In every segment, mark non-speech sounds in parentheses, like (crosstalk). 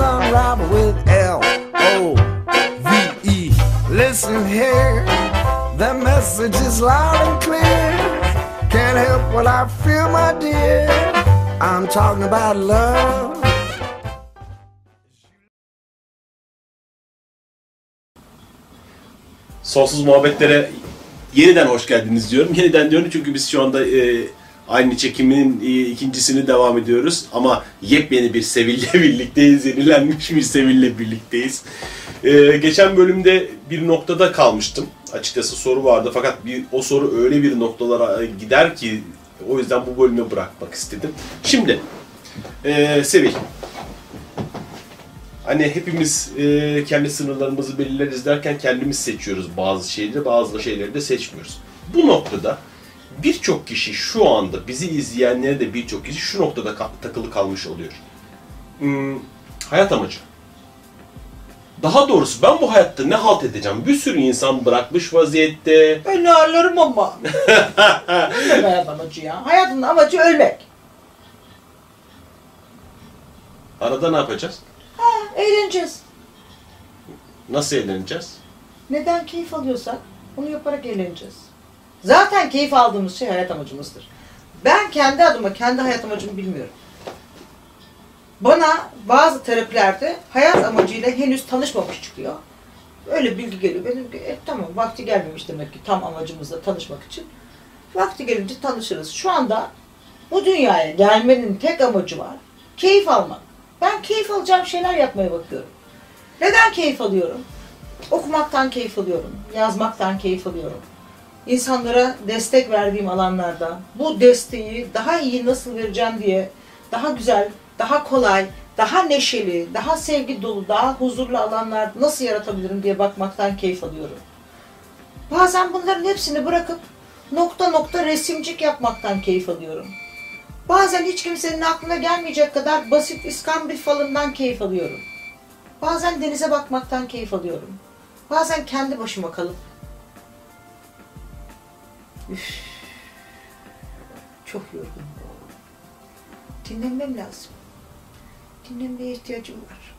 unravel with L O V E. Listen here, the message is loud and clear. Can't help what I feel, my dear. I'm talking about love. Sonsuz muhabbetlere yeniden hoş geldiniz diyorum. Yeniden diyorum çünkü biz şu anda e, aynı çekimin e, ikincisini devam ediyoruz. Ama yepyeni bir Sevil'le (laughs) birlikteyiz. Yenilenmiş bir Sevil'le birlikteyiz. E, geçen bölümde bir noktada kalmıştım. Açıkçası soru vardı fakat bir, o soru öyle bir noktalara gider ki o yüzden bu bölümü bırakmak istedim. Şimdi e, Sevil, Hani hepimiz e, kendi sınırlarımızı belirleriz derken kendimiz seçiyoruz bazı şeyleri, bazı şeyleri de seçmiyoruz. Bu noktada birçok kişi şu anda bizi izleyenlere de birçok kişi şu noktada takılı kalmış oluyor. Hmm, hayat amacı. Daha doğrusu ben bu hayatta ne halt edeceğim? Bir sürü insan bırakmış vaziyette. Ben ağlarım ama. (laughs) ne hayat amacı ya? Hayatın amacı ölmek. Arada ne yapacağız? Eğleneceğiz. Nasıl eğleneceğiz? Neden keyif alıyorsak onu yaparak eğleneceğiz. Zaten keyif aldığımız şey hayat amacımızdır. Ben kendi adıma kendi hayat amacımı bilmiyorum. Bana bazı terapilerde hayat amacıyla henüz tanışmamış çıkıyor. Öyle bilgi geliyor. Benim e, tamam vakti gelmemiş demek ki tam amacımızla tanışmak için. Vakti gelince tanışırız. Şu anda bu dünyaya gelmenin tek amacı var. Keyif almak. Ben keyif alacağım şeyler yapmaya bakıyorum. Neden keyif alıyorum? Okumaktan keyif alıyorum. Yazmaktan keyif alıyorum. İnsanlara destek verdiğim alanlarda bu desteği daha iyi nasıl vereceğim diye daha güzel, daha kolay, daha neşeli, daha sevgi dolu, daha huzurlu alanlar nasıl yaratabilirim diye bakmaktan keyif alıyorum. Bazen bunların hepsini bırakıp nokta nokta resimcik yapmaktan keyif alıyorum. Bazen hiç kimsenin aklına gelmeyecek kadar basit iskambil falından keyif alıyorum. Bazen denize bakmaktan keyif alıyorum. Bazen kendi başıma kalıp Üf, çok yorgunum. Dinlenmem lazım. Dinlenmeye ihtiyacım var.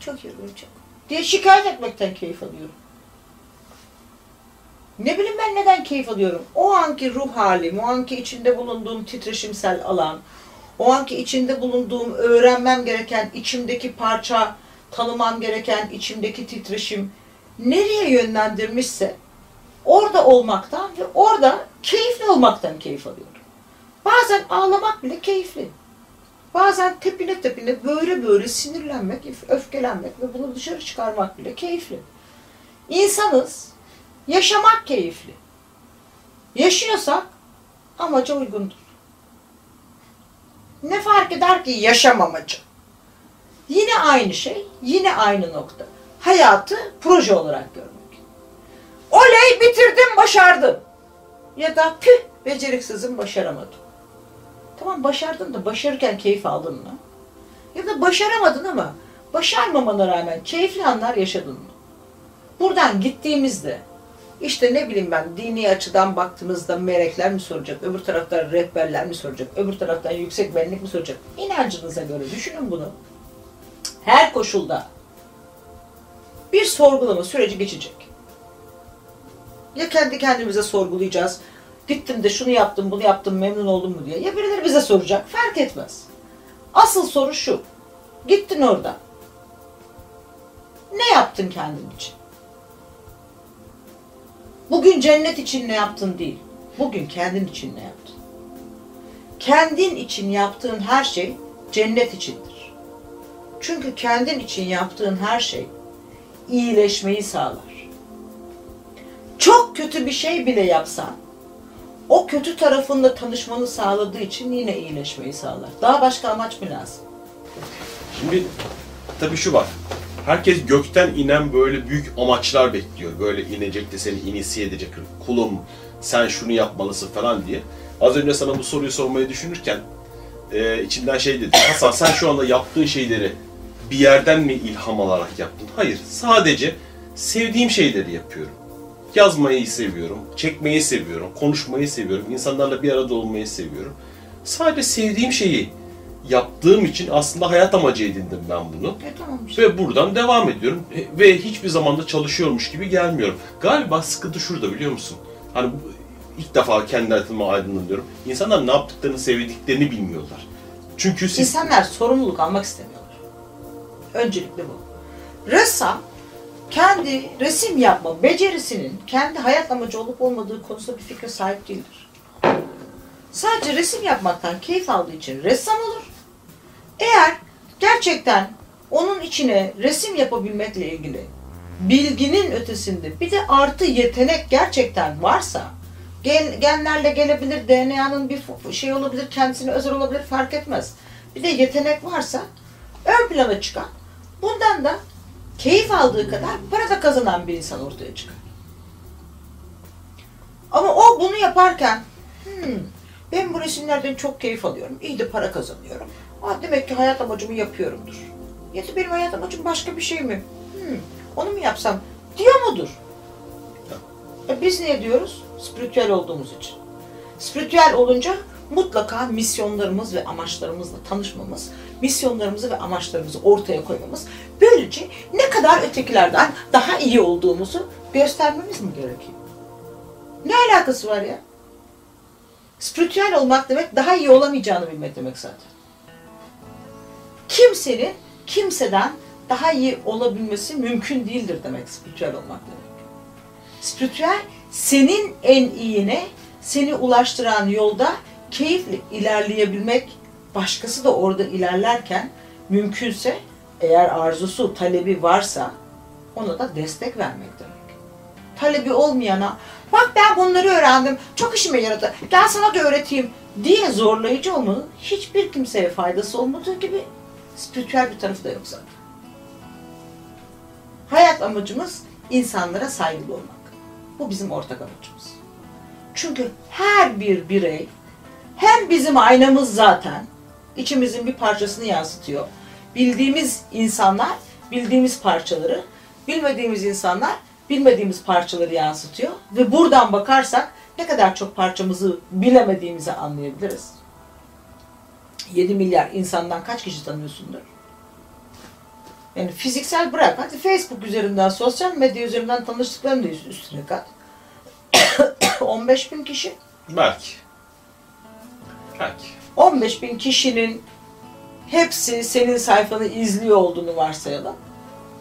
Çok yorgunum çok. Diye şikayet etmekten keyif alıyorum. Ne bileyim ben neden keyif alıyorum? O anki ruh halim, o anki içinde bulunduğum titreşimsel alan, o anki içinde bulunduğum öğrenmem gereken içimdeki parça, tanımam gereken içimdeki titreşim nereye yönlendirmişse orada olmaktan ve orada keyifli olmaktan keyif alıyorum. Bazen ağlamak bile keyifli. Bazen tepine tepine böyle böyle sinirlenmek, öfkelenmek ve bunu dışarı çıkarmak bile keyifli. İnsanız, yaşamak keyifli. Yaşıyorsak amaca uygundur. Ne fark eder ki yaşam amacı? Yine aynı şey, yine aynı nokta. Hayatı proje olarak görmek. Oley bitirdim, başardım. Ya da püh beceriksizim, başaramadım. Tamam başardın da başarırken keyif aldın mı? Ya da başaramadın ama başarmamana rağmen keyifli anlar yaşadın mı? Buradan gittiğimizde işte ne bileyim ben dini açıdan baktığımızda melekler mi soracak, öbür taraftan rehberler mi soracak, öbür taraftan yüksek benlik mi soracak? İnancınıza göre düşünün bunu. Her koşulda bir sorgulama süreci geçecek. Ya kendi kendimize sorgulayacağız. Gittim de şunu yaptım, bunu yaptım, memnun oldum mu diye. Ya birileri bize soracak. Fark etmez. Asıl soru şu. Gittin orada. Ne yaptın kendin için? Bugün cennet için ne yaptın değil. Bugün kendin için ne yaptın? Kendin için yaptığın her şey cennet içindir. Çünkü kendin için yaptığın her şey iyileşmeyi sağlar. Çok kötü bir şey bile yapsan, o kötü tarafınla tanışmanı sağladığı için yine iyileşmeyi sağlar. Daha başka amaç mı lazım? Şimdi tabii şu var. Herkes gökten inen böyle büyük amaçlar bekliyor. Böyle inecek de seni inisiye edecek. Kulum sen şunu yapmalısın falan diye. Az önce sana bu soruyu sormayı düşünürken e, içimden şey dedi. (laughs) Hasan sen şu anda yaptığın şeyleri bir yerden mi ilham alarak yaptın? Hayır. Sadece sevdiğim şeyleri yapıyorum. Yazmayı seviyorum, çekmeyi seviyorum, konuşmayı seviyorum, insanlarla bir arada olmayı seviyorum. Sadece sevdiğim şeyi yaptığım için aslında hayat amacı edindim ben bunu. E tamam işte. Ve buradan devam ediyorum. E, Ve hiçbir zamanda çalışıyormuş gibi gelmiyorum. Galiba sıkıntı şurada biliyor musun? Hani ilk defa kendi hayatıma aydınlanıyorum. İnsanlar ne yaptıklarını, sevdiklerini bilmiyorlar. Çünkü siz... İnsanlar sorumluluk almak istemiyorlar. Öncelikle bu. Ressam kendi resim yapma becerisinin kendi hayat amacı olup olmadığı konusunda bir fikre sahip değildir. Sadece resim yapmaktan keyif aldığı için ressam olur. Eğer gerçekten onun içine resim yapabilmekle ilgili bilginin ötesinde bir de artı yetenek gerçekten varsa gen, genlerle gelebilir, DNA'nın bir şey olabilir, kendisine özel olabilir fark etmez. Bir de yetenek varsa ön plana çıkan, bundan da keyif aldığı kadar para da kazanan bir insan ortaya çıkar. Ama o bunu yaparken "Hmm, ben bu resimlerden çok keyif alıyorum, iyi de para kazanıyorum. Aa, demek ki hayat amacımı yapıyorumdur. Ya da benim hayat amacım başka bir şey mi? Hmm, onu mu yapsam diyor mudur? E biz niye diyoruz? Spiritüel olduğumuz için. Spiritüel olunca mutlaka misyonlarımız ve amaçlarımızla tanışmamız, misyonlarımızı ve amaçlarımızı ortaya koymamız, böylece ne kadar ötekilerden daha iyi olduğumuzu göstermemiz mi gerekiyor? Ne alakası var ya? Spiritüel olmak demek daha iyi olamayacağını bilmek demek zaten. Kimsenin kimseden daha iyi olabilmesi mümkün değildir demek spiritüel olmak demek. Spiritüel senin en iyine seni ulaştıran yolda keyifle ilerleyebilmek, başkası da orada ilerlerken mümkünse eğer arzusu, talebi varsa ona da destek vermek demek. Talebi olmayana bak ben bunları öğrendim, çok işime yaradı, gel sana da öğreteyim diye zorlayıcı olmanın hiçbir kimseye faydası olmadığı gibi spiritüel bir tarafı da yok zaten. Hayat amacımız insanlara saygılı olmak. Bu bizim ortak amacımız. Çünkü her bir birey hem bizim aynamız zaten içimizin bir parçasını yansıtıyor. Bildiğimiz insanlar bildiğimiz parçaları, bilmediğimiz insanlar bilmediğimiz parçaları yansıtıyor ve buradan bakarsak ne kadar çok parçamızı bilemediğimizi anlayabiliriz. 7 milyar insandan kaç kişi tanıyorsundur? Yani fiziksel bırak. Hadi Facebook üzerinden, sosyal medya üzerinden tanıştıklarını da üstüne kat. (coughs) 15 bin kişi. Belki. Belki. 15 bin kişinin hepsi senin sayfanı izliyor olduğunu varsayalım.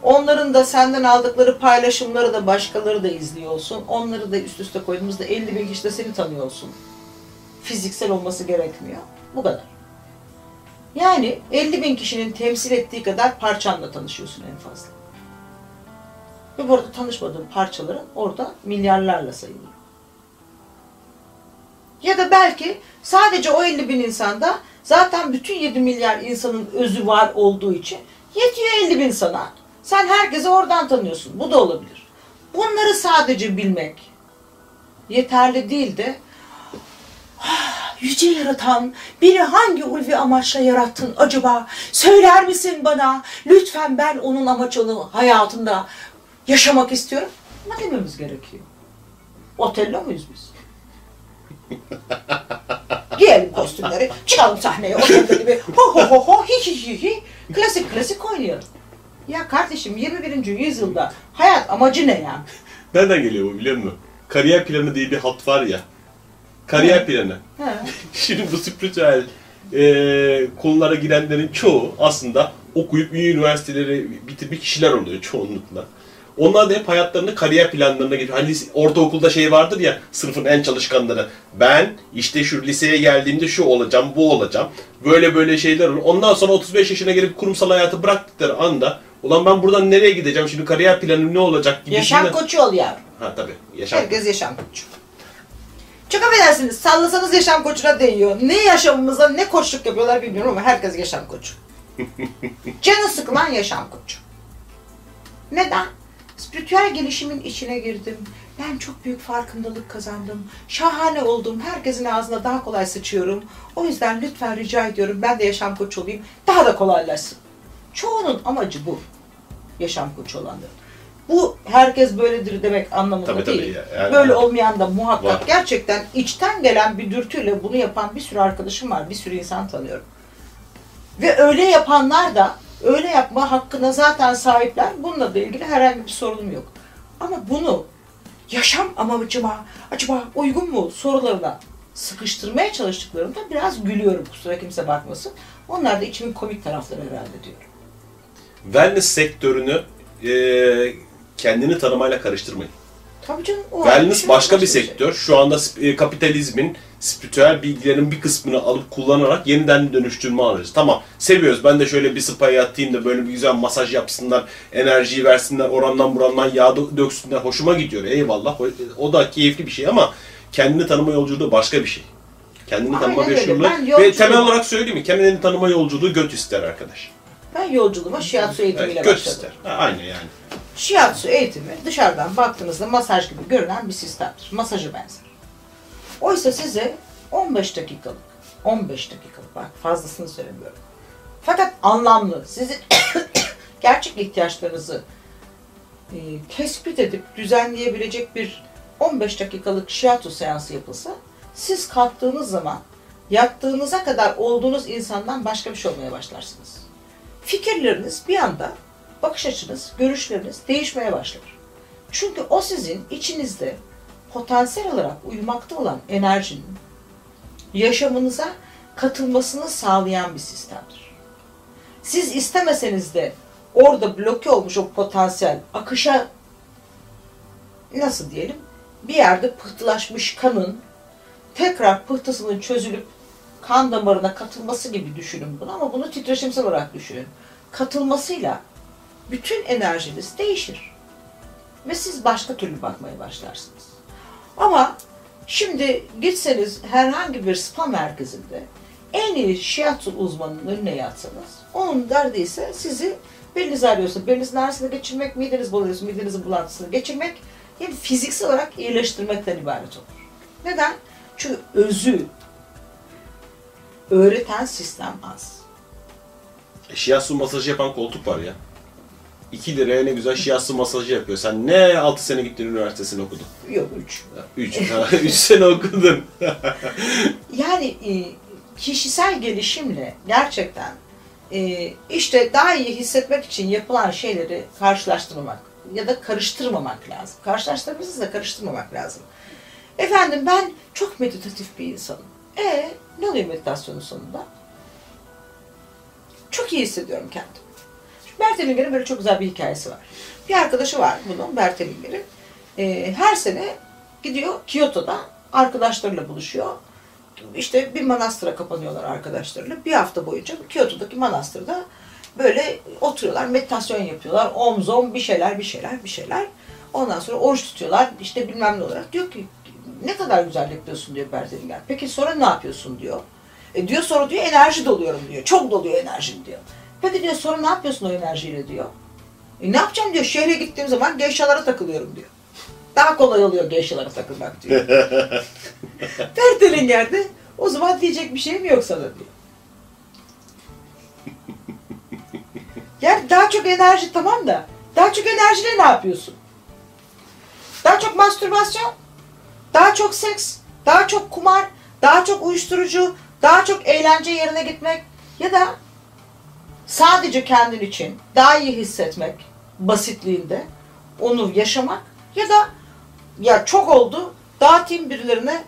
Onların da senden aldıkları paylaşımları da başkaları da izliyor olsun. Onları da üst üste koyduğumuzda 50 bin kişi de seni tanıyor olsun. Fiziksel olması gerekmiyor. Bu kadar. Yani 50 bin kişinin temsil ettiği kadar parçanla tanışıyorsun en fazla. Ve burada tanışmadığın parçaların orada milyarlarla sayılıyor. Ya da belki sadece o 50 bin insanda zaten bütün 7 milyar insanın özü var olduğu için yetiyor 50 bin sana. Sen herkesi oradan tanıyorsun. Bu da olabilir. Bunları sadece bilmek yeterli değil de "Ah, (sighs) Yüce yaratan beni hangi ulvi amaçla yarattın acaba? Söyler misin bana? Lütfen ben onun amaçını hayatımda yaşamak istiyorum. Ama dememiz gerekiyor. Otello muyuz biz? (laughs) Giyelim kostümleri, çıkalım sahneye, otelde gibi ho ho ho ho hi hi hi hi klasik klasik oynayalım. Ya kardeşim 21. yüzyılda hayat amacı ne ya? Nereden geliyor bu biliyor musun? Kariyer planı diye bir hat var ya. Kariyer Evet. planı. He. (laughs) Şimdi bu spiritüel e, konulara girenlerin çoğu aslında okuyup iyi üniversiteleri bitirmiş kişiler oluyor çoğunlukla. Onlar da hep hayatlarını kariyer planlarına geçiyor. Hani ortaokulda şey vardır ya sınıfın en çalışkanları. Ben işte şu liseye geldiğimde şu olacağım, bu olacağım. Böyle böyle şeyler olur. Ondan sonra 35 yaşına gelip kurumsal hayatı bıraktıkları anda ulan ben buradan nereye gideceğim şimdi kariyer planım ne olacak gibi Yaşam koçu ol yavrum. Ha tabii. Yaşam Herkes yaşam koçu. Çok affedersiniz sallasanız yaşam koçuna değiyor. Ne yaşamımıza ne koçluk yapıyorlar bilmiyorum ama herkes yaşam koçu. (laughs) Canı sıkılan yaşam koçu. Neden? Spiritüel gelişimin içine girdim. Ben çok büyük farkındalık kazandım. Şahane oldum. Herkesin ağzına daha kolay sıçıyorum. O yüzden lütfen rica ediyorum ben de yaşam koçu olayım. Daha da kolaylaşsın. Çoğunun amacı bu. Yaşam koçu olanların. Bu herkes böyledir demek anlamında Tabii, tabii değil. ya, yani- Böyle olmayan da muhakkak Var. gerçekten içten gelen bir dürtüyle bunu yapan bir sürü arkadaşım var. Bir sürü insan tanıyorum. Ve öyle yapanlar da öyle yapma hakkına zaten sahipler. Bununla da ilgili herhangi bir sorunum yok. Ama bunu yaşam amacıma acaba uygun mu sorularına sıkıştırmaya çalıştıklarında biraz gülüyorum kusura kimse bakmasın. Onlar da içimin komik tarafları herhalde diyorum. Wellness sektörünü e, kendini tanımayla karıştırmayın. Tabii canım o Wellness ayrı başka bir şey. sektör. Şu anda e, kapitalizmin spiritüel bilgilerin bir kısmını alıp kullanarak yeniden dönüştürme aracı. Tamam seviyoruz. Ben de şöyle bir spaya yatayım da böyle bir güzel masaj yapsınlar, enerjiyi versinler, orandan burandan yağ dö- döksünler. Hoşuma gidiyor. Eyvallah. O- O da keyifli bir şey ama kendini tanıma yolculuğu başka bir şey. Kendini tanıma Aynen öyle. yolculuğu. Ve temel olarak söyleyeyim mi? Kendini tanıma yolculuğu göt ister arkadaş. Ben yolculuğuma shiatsu eğitimiyle Evet, göt başladım. ister. Ha, aynı yani. Shiatsu eğitimi dışarıdan baktığınızda masaj gibi görünen bir sistemdir. Masaja benzer. Oysa size 15 dakikalık, 15 dakikalık bak fazlasını söylemiyorum. Fakat anlamlı, sizin (coughs) gerçek ihtiyaçlarınızı e, tespit edip düzenleyebilecek bir 15 dakikalık shiatsu seansı yapılsa, siz kalktığınız zaman yattığınıza kadar olduğunuz insandan başka bir şey olmaya başlarsınız. Fikirleriniz bir anda bakış açınız, görüşleriniz değişmeye başlar. Çünkü o sizin içinizde potansiyel olarak uyumakta olan enerjinin yaşamınıza katılmasını sağlayan bir sistemdir. Siz istemeseniz de orada bloke olmuş o potansiyel akışa nasıl diyelim bir yerde pıhtılaşmış kanın tekrar pıhtısının çözülüp kan damarına katılması gibi düşünün bunu ama bunu titreşimsel olarak düşünün. Katılmasıyla bütün enerjiniz değişir. Ve siz başka türlü bakmaya başlarsınız. Ama şimdi gitseniz herhangi bir spa merkezinde en iyi shiatsu uzmanının önüne yatsanız onun derdi ise sizi beliniz ağrıyorsa belinizin ağrısını geçirmek, mideniz buluyorsa midenizin bulantısını geçirmek yani fiziksel olarak iyileştirmekten ibaret olur. Neden? Çünkü özü öğreten sistem az. E, Shiatsu masajı yapan koltuk var ya. 2 liraya ne güzel shiatsu masajı yapıyor. Sen ne 6 sene gittin üniversitesini okudun? Yok üç. 3. 3 (laughs) sene okudun. (laughs) Yani e, kişisel gelişimle gerçekten e, işte daha iyi hissetmek için yapılan şeyleri karşılaştırmamak ya da karıştırmamak lazım. Karşılaştırmışız da karıştırmamak lazım. Efendim ben çok meditatif bir insanım. E ne oluyor meditasyonun sonunda? Çok iyi hissediyorum kendimi. Bert Hellinger'in böyle çok güzel bir hikayesi var. Bir arkadaşı var bunun Bert Hellinger'in. E, her sene gidiyor Kyoto'da arkadaşlarıyla buluşuyor. İşte bir manastıra kapanıyorlar arkadaşlarıyla. Bir hafta boyunca Kyoto'daki manastırda böyle oturuyorlar, meditasyon yapıyorlar. Omzom bir şeyler, bir şeyler, bir şeyler. Ondan sonra oruç tutuyorlar. İşte bilmem ne olarak. Diyor ki ne kadar güzel yapıyorsun diyor Bert Hellinger. Peki sonra ne yapıyorsun diyor. E diyor sonra diyor enerji doluyorum diyor. Çok doluyor enerjim diyor. Peki diyor sonra ne yapıyorsun o enerjiyle diyor. E ne yapacağım diyor. Şehre gittiğim zaman gevşalara takılıyorum diyor. Daha kolay oluyor gevşalara takılmak diyor. (laughs) Bert Hellinger de o zaman diyecek bir şeyim yok sana diyor. Yani daha çok enerji tamam da daha çok enerjiyle ne yapıyorsun? Daha çok mastürbasyon, daha çok seks, daha çok kumar, daha çok uyuşturucu, daha çok eğlence yerine gitmek ya da sadece kendin için daha iyi hissetmek basitliğinde onu yaşamak ya da ya çok oldu dağıtayım birilerine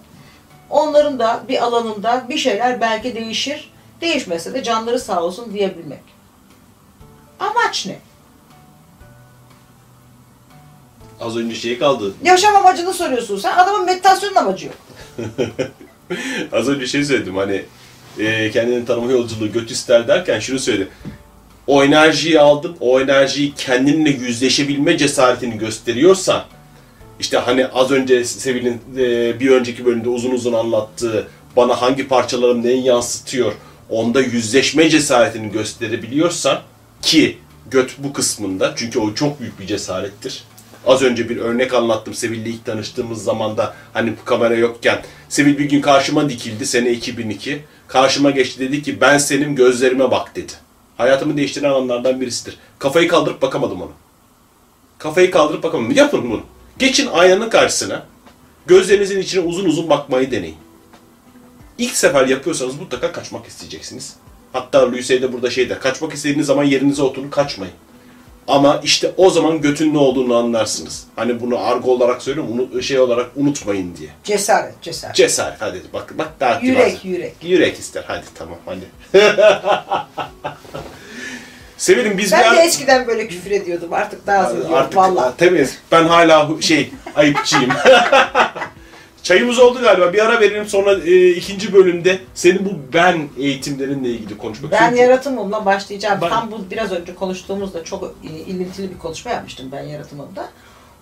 onların da bir alanında bir şeyler belki değişir değişmese de canları sağ olsun diyebilmek. Amaç ne? Az önce şey kaldı. Yaşam amacını soruyorsun sen. Adamın meditasyonun amacı yok. (laughs) Az önce şey söyledim hani e, kendini tanıma yolculuğu göt ister derken şunu söyledim. O enerjiyi aldın, o enerjiyi kendinle yüzleşebilme cesaretini gösteriyorsan işte hani az önce Sevil'in e, bir önceki bölümde uzun uzun anlattığı bana hangi parçalarım neyi yansıtıyor onda yüzleşme cesaretini gösterebiliyorsan ki göt bu kısmında çünkü o çok büyük bir cesarettir. Az önce bir örnek anlattım Sevil'le ilk tanıştığımız zamanda hani bu kamera yokken Sevil bir gün karşıma dikildi sene 2002. Karşıma geçti dedi ki ben senin gözlerime bak dedi. Hayatımı değiştiren anlardan birisidir. Kafayı kaldırıp bakamadım ona. Kafayı kaldırıp bakamadım. Yapın bunu. Geçin aynanın karşısına. Gözlerinizin içine uzun uzun bakmayı deneyin. İlk sefer yapıyorsanız mutlaka kaçmak isteyeceksiniz. Hatta Lucy de burada şey der. Kaçmak istediğiniz zaman yerinize oturun kaçmayın. Ama işte o zaman götün ne olduğunu anlarsınız. Hani bunu argo olarak söylüyorum, unu- şey olarak unutmayın diye. Cesaret, cesaret. Cesaret hadi bak bak daha Yürek, kibar. yürek. Yürek ister hadi tamam hadi. (laughs) Severim biz Ben bir de ar- eskiden böyle küfür ediyordum. Artık daha az ediyorum. Artık Vallahi. tabii ben hala şey ayıpçıyım. (laughs) Çayımız oldu galiba. Bir ara verelim sonra e, ikinci bölümde senin bu ben eğitimlerinle ilgili konuşmak Ben Çünkü- yaratımımla başlayacağım. Ben- Tam bu biraz önce konuştuğumuzda çok e, ilintili bir konuşma yapmıştım ben yaratımımda.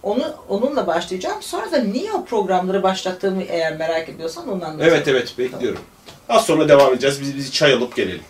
Onu onunla başlayacağım. Sonra da niye o programları başlattığımı eğer merak ediyorsan onu anlatacağım. Evet evet bekliyorum. Az sonra devam edeceğiz. Biz bizi çay alıp gelelim.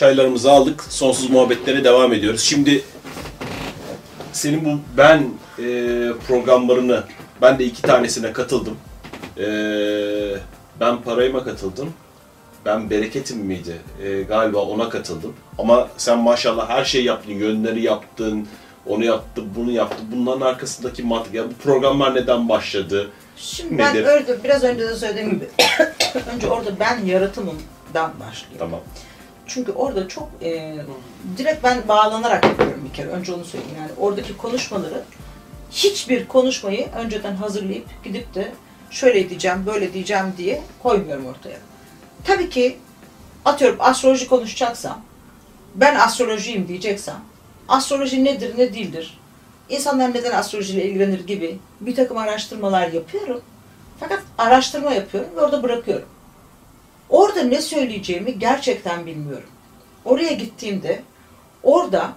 Çaylarımızı aldık. Sonsuz muhabbetlere devam ediyoruz. Şimdi senin bu ben e, programlarını ben de iki tanesine katıldım. E, ben parayıma katıldım. Ben bereketim miydi? E, galiba ona katıldım. Ama sen maşallah her şeyi yaptın. Yönleri yaptın. Onu yaptın, bunu yaptın. Bunların arkasındaki mantık. Ya bu programlar neden başladı? Şimdi ben Nedir? öyle, biraz önce de söylediğim gibi (coughs) önce orada ben yaratımımdan başlıyorum. Tamam. Çünkü orada çok e, direkt ben bağlanarak yapıyorum bir kere. Önce onu söyleyeyim. Yani oradaki konuşmaları hiçbir konuşmayı önceden hazırlayıp gidip de şöyle diyeceğim, böyle diyeceğim diye koymuyorum ortaya. Tabii ki atıyorum astroloji konuşacaksam, ben astrolojiyim diyeceksem, astroloji nedir, ne değildir, insanlar neden astrolojiyle ilgilenir gibi bir takım araştırmalar yapıyorum. Fakat araştırma yapıyorum ve orada bırakıyorum. Orada ne söyleyeceğimi gerçekten bilmiyorum. Oraya gittiğimde orada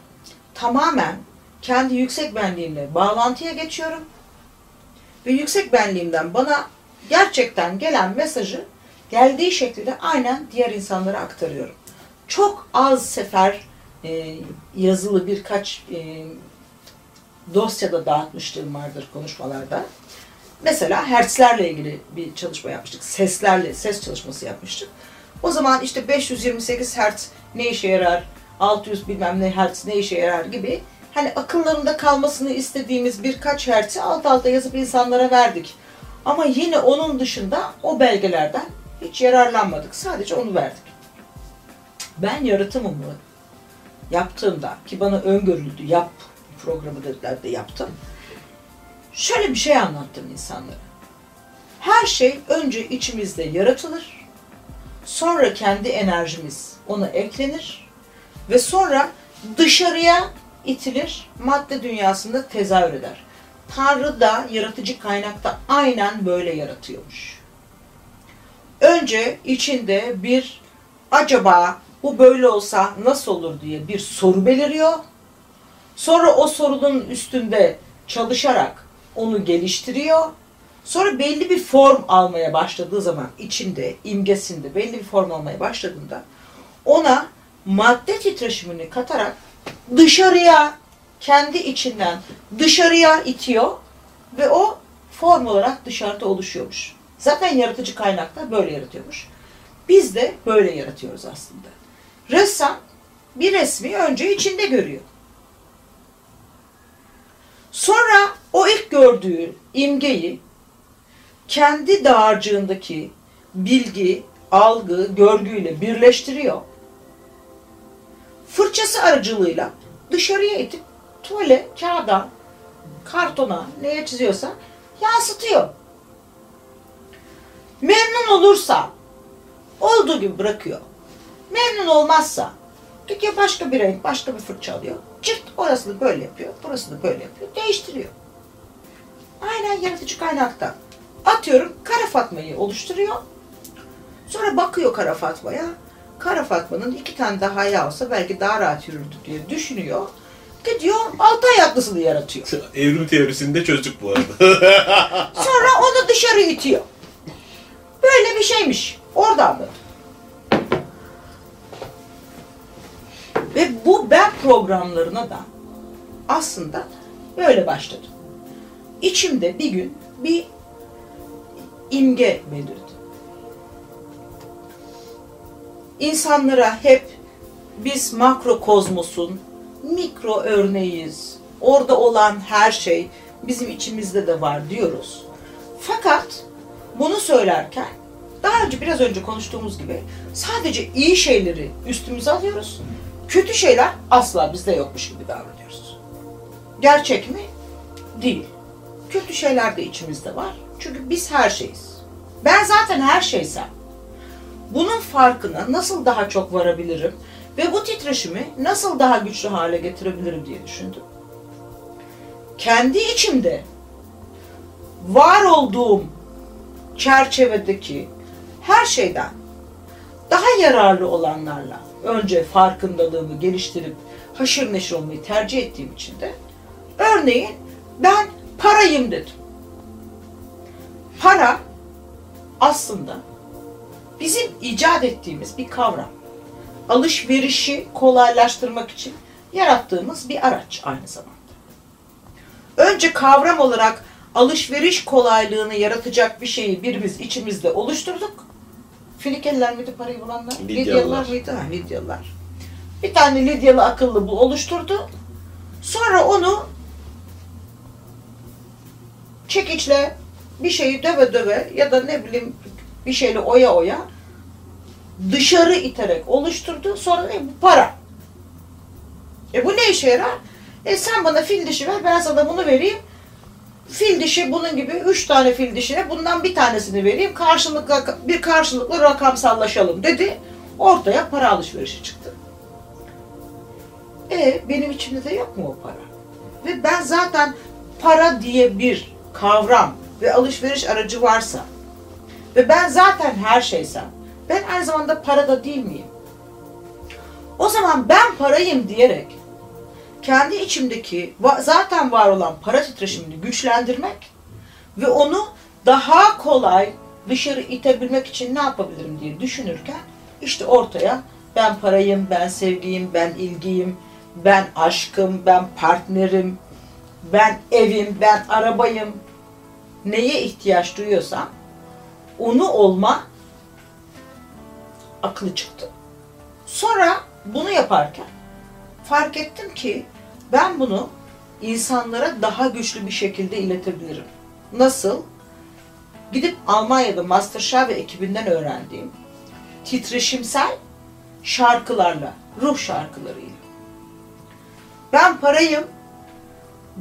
tamamen kendi yüksek benliğimle bağlantıya geçiyorum. Ve yüksek benliğimden bana gerçekten gelen mesajı geldiği şekilde aynen diğer insanlara aktarıyorum. Çok az sefer e, yazılı birkaç e, dosyada dağıtmışlığım vardır konuşmalarda. Mesela hertzlerle ilgili bir çalışma yapmıştık. Seslerle, ses çalışması yapmıştık. O zaman işte 528 hertz ne işe yarar, 600 bilmem ne hertz ne işe yarar gibi hani akıllarında kalmasını istediğimiz birkaç hertzi alt alta yazıp insanlara verdik. Ama yine onun dışında o belgelerden hiç yararlanmadık. Sadece onu verdik. Ben yaratımımı yaptığımda ki bana öngörüldü yap programı dediler de yaptım. Şöyle bir şey anlattım insanlara. Her şey önce içimizde yaratılır. Sonra kendi enerjimiz ona eklenir ve sonra dışarıya itilir, madde dünyasında tezahür eder. Tanrı da yaratıcı kaynakta aynen böyle yaratıyormuş. Önce içinde bir acaba bu böyle olsa nasıl olur diye bir soru beliriyor. Sonra o sorunun üstünde çalışarak onu geliştiriyor. Sonra belli bir form almaya başladığı zaman içinde, imgesinde belli bir form almaya başladığında ona madde titreşimini katarak dışarıya, kendi içinden dışarıya itiyor ve o form olarak dışarıda oluşuyormuş. Zaten yaratıcı kaynakta böyle yaratıyormuş. Biz de böyle yaratıyoruz aslında. Ressam bir resmi önce içinde görüyor. Sonra o ilk gördüğü imgeyi kendi dağarcığındaki bilgi, algı, görgüyle birleştiriyor. Fırçası aracılığıyla dışarıya itip tuvale, kağıda, kartona, neye çiziyorsa yansıtıyor. Memnun olursa olduğu gibi bırakıyor. Memnun olmazsa gidiyor başka bir renk, başka bir fırça alıyor. Çırt orasını böyle yapıyor, burasını böyle yapıyor, değiştiriyor. Aynen yaratıcı kaynakta. Atıyorum Kara Fatma'yı oluşturuyor. Sonra bakıyor Kara Fatma'ya. Kara Fatma'nın iki tane daha ayağı olsa belki daha rahat yürürdü diye düşünüyor. Gidiyor altı ayaklısını yaratıyor. Evrim teorisini de çözdük bu arada. Sonra onu dışarı itiyor. Böyle bir şeymiş. Orada anladım. Bu ben programlarına da aslında böyle başladım. İçimde bir gün bir imge belirdi. İnsanlara hep biz makrokozmosun mikro örneğiyiz. Orada olan her şey bizim içimizde de var diyoruz. Fakat bunu söylerken daha önce biraz önce konuştuğumuz gibi sadece iyi şeyleri üstümüze alıyoruz. Kötü şeyler asla bizde yokmuş gibi davranıyoruz. Gerçek mi? Değil. Kötü şeyler de içimizde var. Çünkü biz her şeyiz. Ben zaten her şeysem bunun farkına nasıl daha çok varabilirim ve bu titreşimi nasıl daha güçlü hale getirebilirim diye düşündüm. Kendi içimde var olduğum çerçevedeki her şeyden daha yararlı olanlarla önce farkındalığımı geliştirip haşır neşir olmayı tercih ettiğim için de örneğin ben parayım dedim. Para aslında bizim icat ettiğimiz bir kavram. Alışverişi kolaylaştırmak için yarattığımız bir araç aynı zamanda. Önce kavram olarak alışveriş kolaylığını yaratacak bir şeyi birimiz içimizde oluşturduk. Finikeliler miydi parayı bulanlar? Lidyalılar. Lidyalılar mıydı? Ha, Lidyalılar. Bir tane Lidyalı akıllı bu oluşturdu. Sonra onu çekiçle bir şeyi döve döve ya da ne bileyim bir şeyle oya oya dışarı iterek oluşturdu. Sonra ne? Bu para. E bu ne işe yarar? E sen bana fil dişi ver ben sana bunu vereyim. Fil dişi bunun gibi üç tane fil dişine bundan bir tanesini vereyim. Karşılıklı, bir karşılıklı rakamsallaşalım dedi. Ortaya para alışverişi çıktı. E benim içimde de yok mu o para? Ve ben zaten para diye bir kavram ve alışveriş aracı varsa ve ben zaten her şeysem ben aynı zamanda parada değil miyim? O zaman ben parayım diyerek kendi içimdeki zaten var olan para titreşimini güçlendirmek ve onu daha kolay dışarı itebilmek için ne yapabilirim diye düşünürken işte ortaya ben parayım, ben sevgiyim, ben ilgiyim, ben aşkım, ben partnerim, ben evim, ben arabayım. Neye ihtiyaç duyuyorsam onu olma aklı çıktı. Sonra bunu yaparken fark ettim ki ben bunu insanlara daha güçlü bir şekilde iletebilirim. Nasıl? Gidip Almanya'da Masterchef ve ekibinden öğrendiğim titreşimsel şarkılarla, ruh şarkılarıyla. Ben parayım,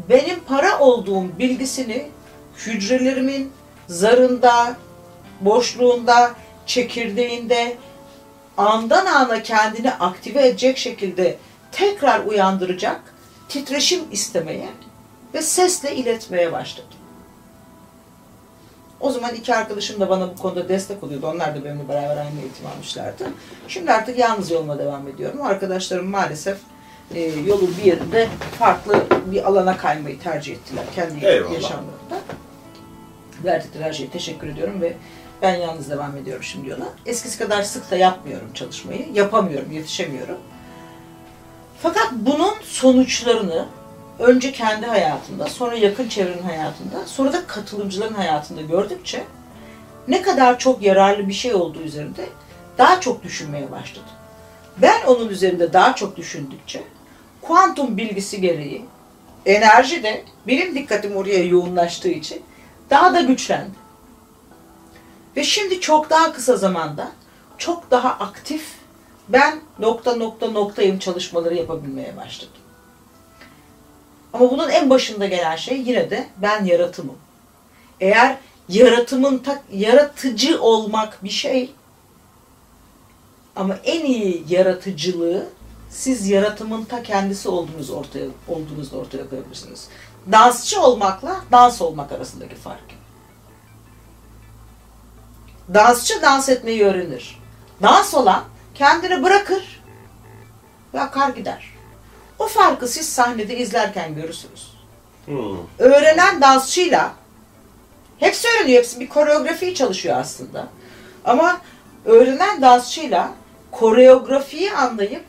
benim para olduğum bilgisini hücrelerimin zarında, boşluğunda, çekirdeğinde andan ana kendini aktive edecek şekilde tekrar uyandıracak titreşim istemeye ve sesle iletmeye başladım. O zaman iki arkadaşım da bana bu konuda destek oluyordu. Onlar da benimle beraber aynı eğitim almışlardı. Şimdi artık yalnız yoluma devam ediyorum. O arkadaşlarım maalesef e, yolun bir yerinde farklı bir alana kaymayı tercih ettiler kendi Eyvallah. yaşamlarında. Verdikleri her şeye teşekkür ediyorum ve ben yalnız devam ediyorum şimdi yola. Eskisi kadar sık da yapmıyorum çalışmayı. Yapamıyorum, yetişemiyorum. Fakat bunun sonuçlarını önce kendi hayatımda, sonra yakın çevrenin hayatında, sonra da katılımcıların hayatında gördükçe ne kadar çok yararlı bir şey olduğu üzerinde daha çok düşünmeye başladım. Ben onun üzerinde daha çok düşündükçe kuantum bilgisi gereği enerji de benim dikkatim oraya yoğunlaştığı için daha da güçlendi. Ve şimdi çok daha kısa zamanda çok daha aktif ben nokta nokta noktayım çalışmaları yapabilmeye başladım. Ama bunun en başında gelen şey yine de ben yaratımım. Eğer yaratımın ta, yaratıcı olmak bir şey ama en iyi yaratıcılığı siz yaratımın ta kendisi olduğunuz ortaya olduğunuzda ortaya koyabilirsiniz. Dansçı olmakla dans olmak arasındaki fark. Dansçı dans etmeyi öğrenir. Dans olan kendini bırakır ve akar gider. O farkı siz sahnede izlerken görürsünüz. Hmm. Öğrenen dansçıyla hepsi öğreniyor, hepsi bir koreografi çalışıyor aslında. Ama öğrenen dansçıyla koreografiyi anlayıp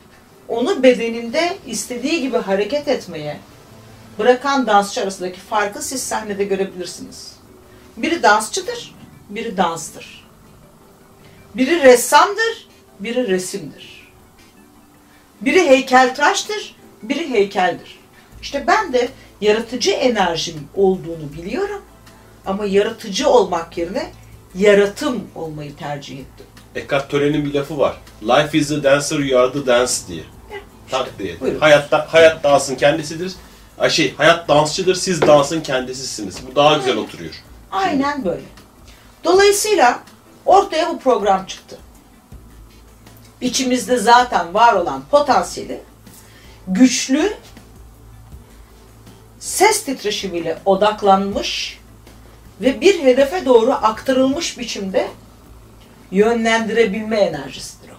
onu bedeninde istediği gibi hareket etmeye bırakan dansçı arasındaki farkı siz sahnede görebilirsiniz. Biri dansçıdır, biri danstır. Biri ressamdır, biri resimdir. Biri heykeltıraştır, biri heykeldir. İşte ben de yaratıcı enerjim olduğunu biliyorum ama yaratıcı olmak yerine yaratım olmayı tercih ettim. Eckhart Tolle'nin bir lafı var. Life is a dancer, you are the dance diye. Tak diye. buyurun. Hayatta, hayat dansın kendisidir. Ay şey, hayat dansçıdır, siz dansın kendisisiniz. Bu daha güzel oturuyor. Aynen böyle. Dolayısıyla ortaya bu program çıktı. İçimizde zaten var olan potansiyeli güçlü ses titreşimiyle odaklanmış ve bir hedefe doğru aktarılmış biçimde yönlendirebilme enerjisidir o.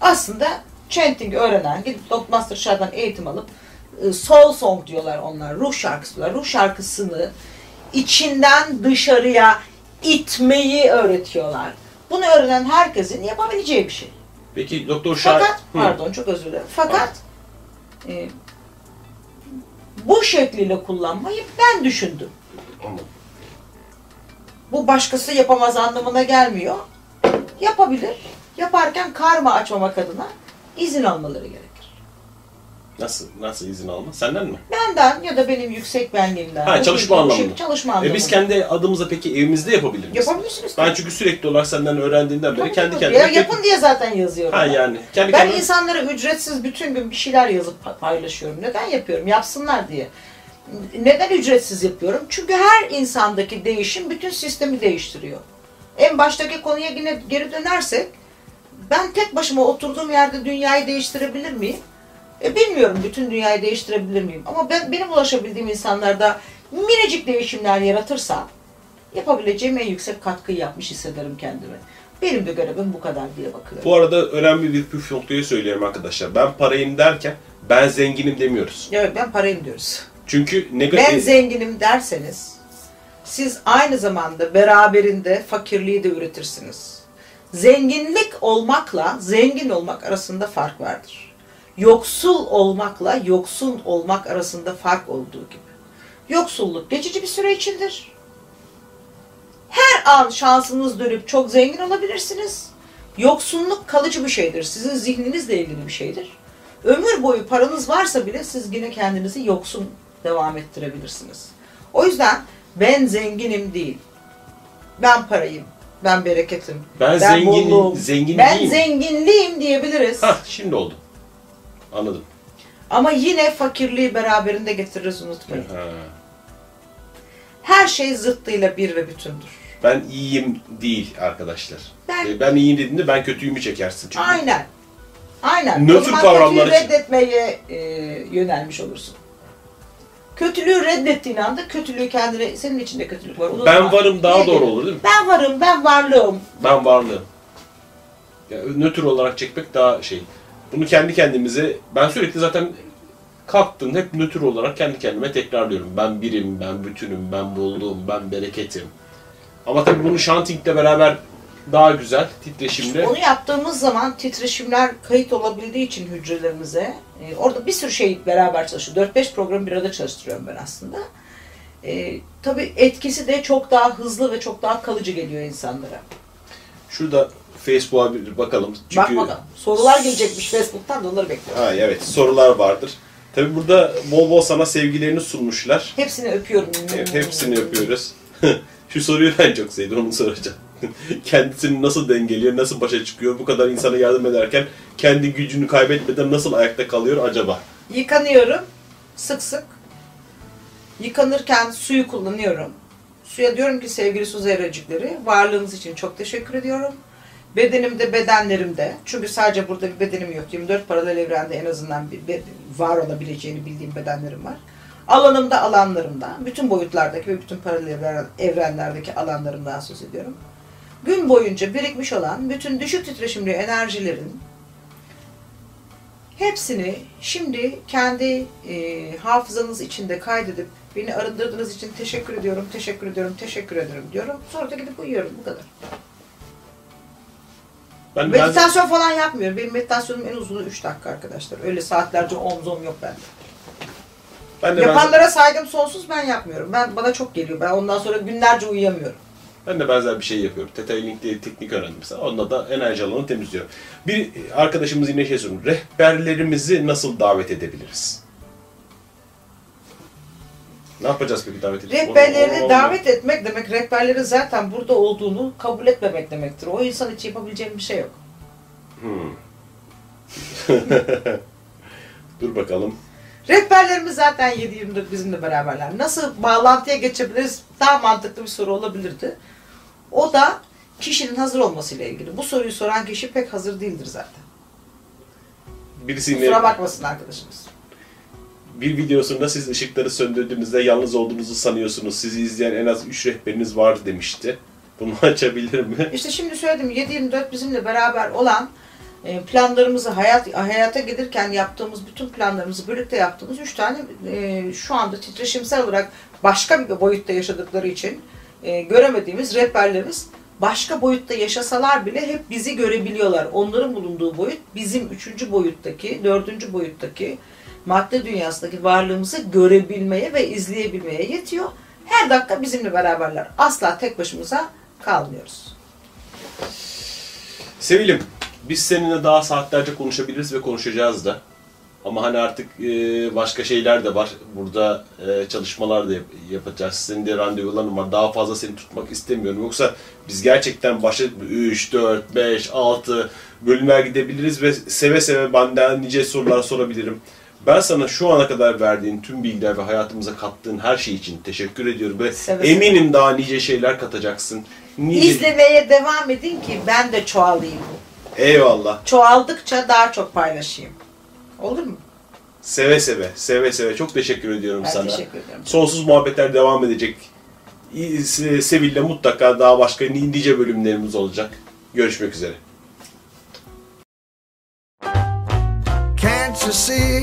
Aslında chanting öğrenen, gidip Dogmaster Shah'dan eğitim alıp e, soul song diyorlar onlar, ruh şarkısı diyorlar. Ruh şarkısını içinden dışarıya itmeyi öğretiyorlar. Bunu öğrenen herkesin yapabileceği bir şey. Peki Doktor Şah... Fakat, Hı. pardon çok özür dilerim. Fakat e, bu şekliyle kullanmayı ben düşündüm. Anladım. Bu başkası yapamaz anlamına gelmiyor. Yapabilir. Yaparken karma açmamak adına izin almaları gerekir. Nasıl, nasıl izin alma? Senden mi? Benden ya da benim yüksek benliğimden. Ha, çalışma anlamında. Şey, çalışma E anlamında. biz kendi adımıza peki evimizde yapabilir miyiz? Yapabilirsiniz. Ben çünkü sürekli olarak senden öğrendiğinden beri kendi kendime... Ya, yapın diye zaten yazıyorum. Ha ben. yani. Kendi Ben kendime... insanlara ücretsiz bütün gün bir şeyler yazıp pa- paylaşıyorum. Neden yapıyorum? Yapsınlar diye. Neden ücretsiz yapıyorum? Çünkü her insandaki değişim bütün sistemi değiştiriyor. En baştaki konuya yine geri dönersek ben tek başıma oturduğum yerde dünyayı değiştirebilir miyim? E, bilmiyorum bütün dünyayı değiştirebilir miyim? Ama ben benim ulaşabildiğim insanlarda minicik değişimler yaratırsam yapabileceğim en yüksek katkıyı yapmış hissederim kendimi. Benim de görevim bu kadar diye bakıyorum. Bu arada önemli bir püf noktayı söylüyorum arkadaşlar. Ben parayım derken ben zenginim demiyoruz. Evet ben parayım diyoruz. Çünkü negatif... Ben zenginim derseniz siz aynı zamanda beraberinde fakirliği de üretirsiniz. Zenginlik olmakla zengin olmak arasında fark vardır. Yoksul olmakla yoksun olmak arasında fark olduğu gibi. Yoksulluk geçici bir süre içindir. Her an şansınız dönüp çok zengin olabilirsiniz. Yoksunluk kalıcı bir şeydir. Sizin zihninizle ilgili bir şeydir. Ömür boyu paranız varsa bile siz yine kendinizi yoksun devam ettirebilirsiniz. O yüzden ben zenginim değil. Ben parayım. Ben bereketim. Ben zengin- bolluğum, zengin Ben değilim. zenginliğim diyebiliriz. Hah şimdi oldu. Anladım. Ama yine fakirliği beraberinde getiririz unutmayın. Ha. Her şey zıttıyla bir ve bütündür. Ben iyiyim değil arkadaşlar. Ben- Ben, ben iyiyim dediğinde ben kötüyümü çekersin çünkü. Aynen. Aynen. Nötr kavramlar için. reddetmeye e, yönelmiş olursun. Kötülüğü reddettiğin anda kötülüğü kendine, senin içinde kötülük var. unutma. Ben varım daha Niye doğru gelir? olur değil mi? Ben varım, ben varlığım. Ben varlığım. Ya, nötr olarak çekmek daha şey. Bunu kendi kendimize, ben sürekli zaten kalktım hep nötr olarak kendi kendime tekrarlıyorum. Ben birim, ben bütünüm, ben bolluğum, ben bereketim. Ama tabii bunu şanting'le beraber daha güzel, titreşimle. Onu yaptığımız zaman titreşimler kayıt olabildiği için hücrelerimize, e, orada bir sürü şey beraber çalışıyor. 4-5 program bir arada çalıştırıyorum ben aslında. E, tabii etkisi de çok daha hızlı ve çok daha kalıcı geliyor insanlara. Şurada Facebook'a bir bakalım. Çünkü... Bak bakalım. Sorular gelecekmiş Facebook'tan da onları bekliyorum. Ha, evet sorular vardır. Tabii burada bol bol sana sevgilerini sunmuşlar. Hepsini öpüyorum. Hep, hepsini yapıyoruz. (laughs) Şu soruyu ben çok sevdim, onu soracağım. (laughs) Kendisini nasıl dengeliyor, nasıl başa çıkıyor, bu kadar insana yardım ederken kendi gücünü kaybetmeden nasıl ayakta kalıyor acaba? Yıkanıyorum sık sık. Yıkanırken suyu kullanıyorum. Suya diyorum ki sevgili su zerrecikleri varlığınız için çok teşekkür ediyorum. Bedenimde, bedenlerimde. Çünkü sadece burada bir bedenim yok. 24 paralel evrende en azından bir beden- var olabileceğini bildiğim bedenlerim var. Alanımda, alanlarımda. Bütün boyutlardaki ve bütün paralel evren- evrenlerdeki alanlarımdan söz ediyorum. Gün boyunca birikmiş olan bütün düşük titreşimli enerjilerin Hepsini şimdi kendi e, hafızanız içinde kaydedip beni arındırdığınız için teşekkür ediyorum, teşekkür ediyorum, teşekkür ederim diyorum. Sonra da gidip uyuyorum bu kadar. Ben, ben, Meditasyon falan yapmıyorum. Benim meditasyonum en uzunu 3 dakika arkadaşlar. Öyle saatlerce omzom yok bende. ben de benzer, Yapanlara saygım sonsuz ben yapmıyorum. Ben bana çok geliyor. Ben ondan sonra günlerce uyuyamıyorum. ben de benzer bir şey yapıyorum. Theta Link diye teknik öğrendim mesela. Onda da enerji alanını temizliyorum. Bir arkadaşımız yine şey soruyor. Rehberlerimizi nasıl davet edebiliriz? Ne yapacağız peki davet edip? Rehberlerini davet etmek demek, rehberlerin zaten burada olduğunu kabul etmemek demektir. O insan için yapabileceğim bir şey yok. Hmm. (laughs) Dur bakalım. Rehberlerimiz zaten 7-24 bizimle beraberler. Nasıl bağlantıya geçebiliriz? Daha mantıklı bir soru olabilirdi. O da kişinin hazır olmasıyla ilgili. Bu soruyu soran kişi pek hazır değildir zaten. Birisi yine Kusura bakmasın arkadaşımız. Bir videosunda siz ışıkları söndürdüğünüzde yalnız olduğunuzu sanıyorsunuz. Sizi izleyen en az 3 rehberiniz var demişti. Bunu (laughs) açabilir mi? İşte şimdi söyledim 7-24 bizimle beraber olan e, planlarımızı hayat hayata gelirken yaptığımız bütün planlarımızı birlikte yaptığımız üç tane e, şu anda titreşimsel olarak başka bir boyutta yaşadıkları için e, göremediğimiz rehberlerimiz başka boyutta yaşasalar bile hep bizi görebiliyorlar. Onların bulunduğu boyut bizim üçüncü boyuttaki, dördüncü boyuttaki madde dünyasındaki varlığımızı görebilmeye ve izleyebilmeye yetiyor. Her dakika bizimle beraberler. Asla tek başımıza kalmıyoruz. Sevilim, biz seninle daha saatlerce konuşabiliriz ve konuşacağız da. Ama hani artık e, başka şeyler de var. Burada e, çalışmalar da yap- yapacağız. Senin de randevuların var. Daha fazla seni tutmak istemiyorum. Yoksa biz gerçekten başa 3, 4, 5, 6 bölümler gidebiliriz ve seve seve benden nice sorular sorabilirim. Ben sana şu ana kadar verdiğin tüm bilgiler ve hayatımıza kattığın her şey için teşekkür ediyorum. Ve Seve seve. eminim daha nice şeyler katacaksın. Nice... İzlemeye devam edin ki ben de çoğalayım. Eyvallah. Çoğaldıkça daha çok paylaşayım. Olur mu? Seve seve, seve seve. Çok teşekkür ediyorum Ben sana. teşekkür ederim. Sonsuz muhabbetler devam edecek. Sevil'le mutlaka daha başka nice bölümlerimiz olacak. Görüşmek üzere. Can't you see?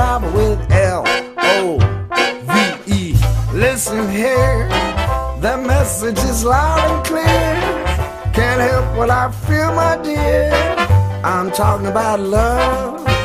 with L O V E. Listen here, the message is loud and clear. Can't help what I feel, my dear. I'm talking about love.